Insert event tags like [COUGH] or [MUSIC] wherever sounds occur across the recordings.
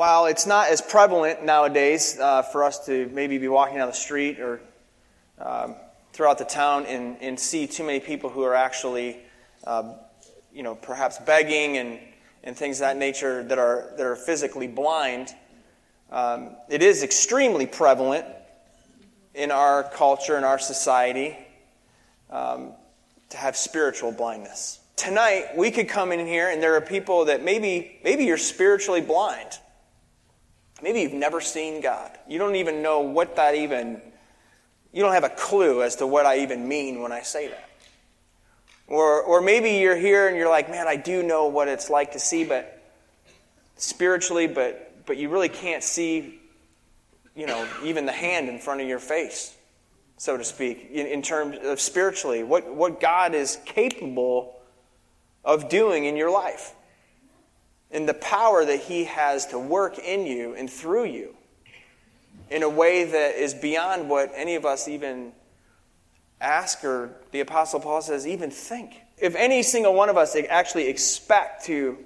while it's not as prevalent nowadays uh, for us to maybe be walking down the street or um, throughout the town and, and see too many people who are actually, uh, you know, perhaps begging and, and things of that nature that are, that are physically blind, um, it is extremely prevalent in our culture, in our society, um, to have spiritual blindness. Tonight, we could come in here and there are people that maybe, maybe you're spiritually blind. Maybe you've never seen God. You don't even know what that even, you don't have a clue as to what I even mean when I say that. Or, or maybe you're here and you're like, man, I do know what it's like to see, but spiritually, but, but you really can't see, you know, even the hand in front of your face, so to speak, in, in terms of spiritually, what, what God is capable of doing in your life and the power that He has to work in you and through you in a way that is beyond what any of us even ask or the Apostle Paul says, even think. If any single one of us actually expect to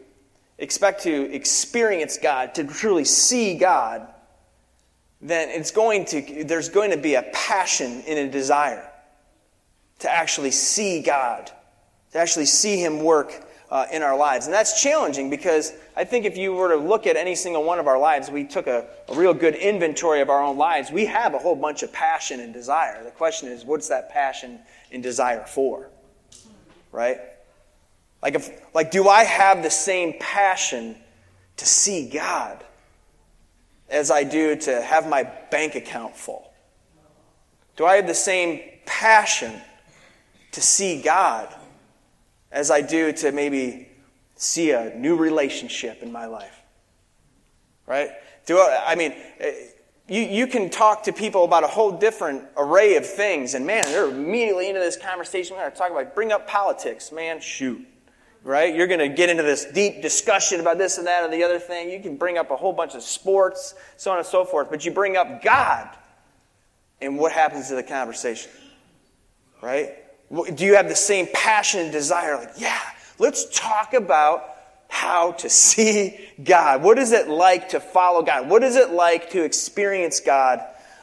expect to experience God, to truly see God, then it's going to there's going to be a passion and a desire to actually see God, to actually see Him work uh, in our lives. And that's challenging because I think if you were to look at any single one of our lives, we took a, a, real good inventory of our own lives, we have a whole bunch of passion and desire. The question is, what's that passion and desire for? Right? Like, if, like do I have the same passion to see God as I do to have my bank account full? Do I have the same passion to see God as I do to maybe see a new relationship in my life. Right? Do I, I mean, eh, you, you can talk to people about a whole different array of things, and man, they're immediately into this conversation. We're going to talk about, bring up politics. Man, shoot. Right? You're going to get into this deep discussion about this and that and the other thing. You can bring up a whole bunch of sports, so on and so forth, but you bring up God, and what happens to the conversation? Right? Do you have the same passion and desire? Like, yeah, let's talk about how to [LAUGHS] see God. What is it like to follow God? What is it like to experience God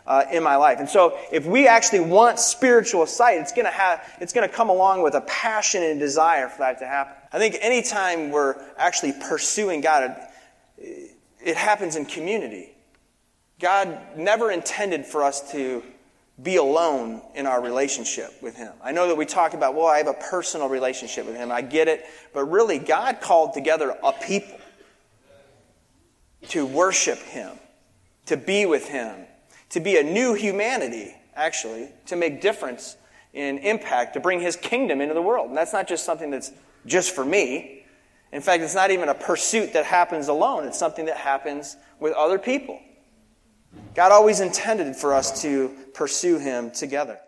uh, in my life? And so, if we actually want spiritual sight, it's going to have it's going to come along with a passion and desire for that to happen. I think anytime we're actually pursuing God, it, it happens in community. God never intended for us to be alone in our relationship with Him. I know that we talk about, well, I have a personal relationship with Him. I get it. But really, God called together a people to worship Him, to be with Him, to be a new humanity, actually, to make difference in impact, to bring His kingdom into the world. And that's not just something that's just for me. In fact, it's not even a pursuit that happens alone, it's something that happens with other people. God always intended for us to pursue Him together.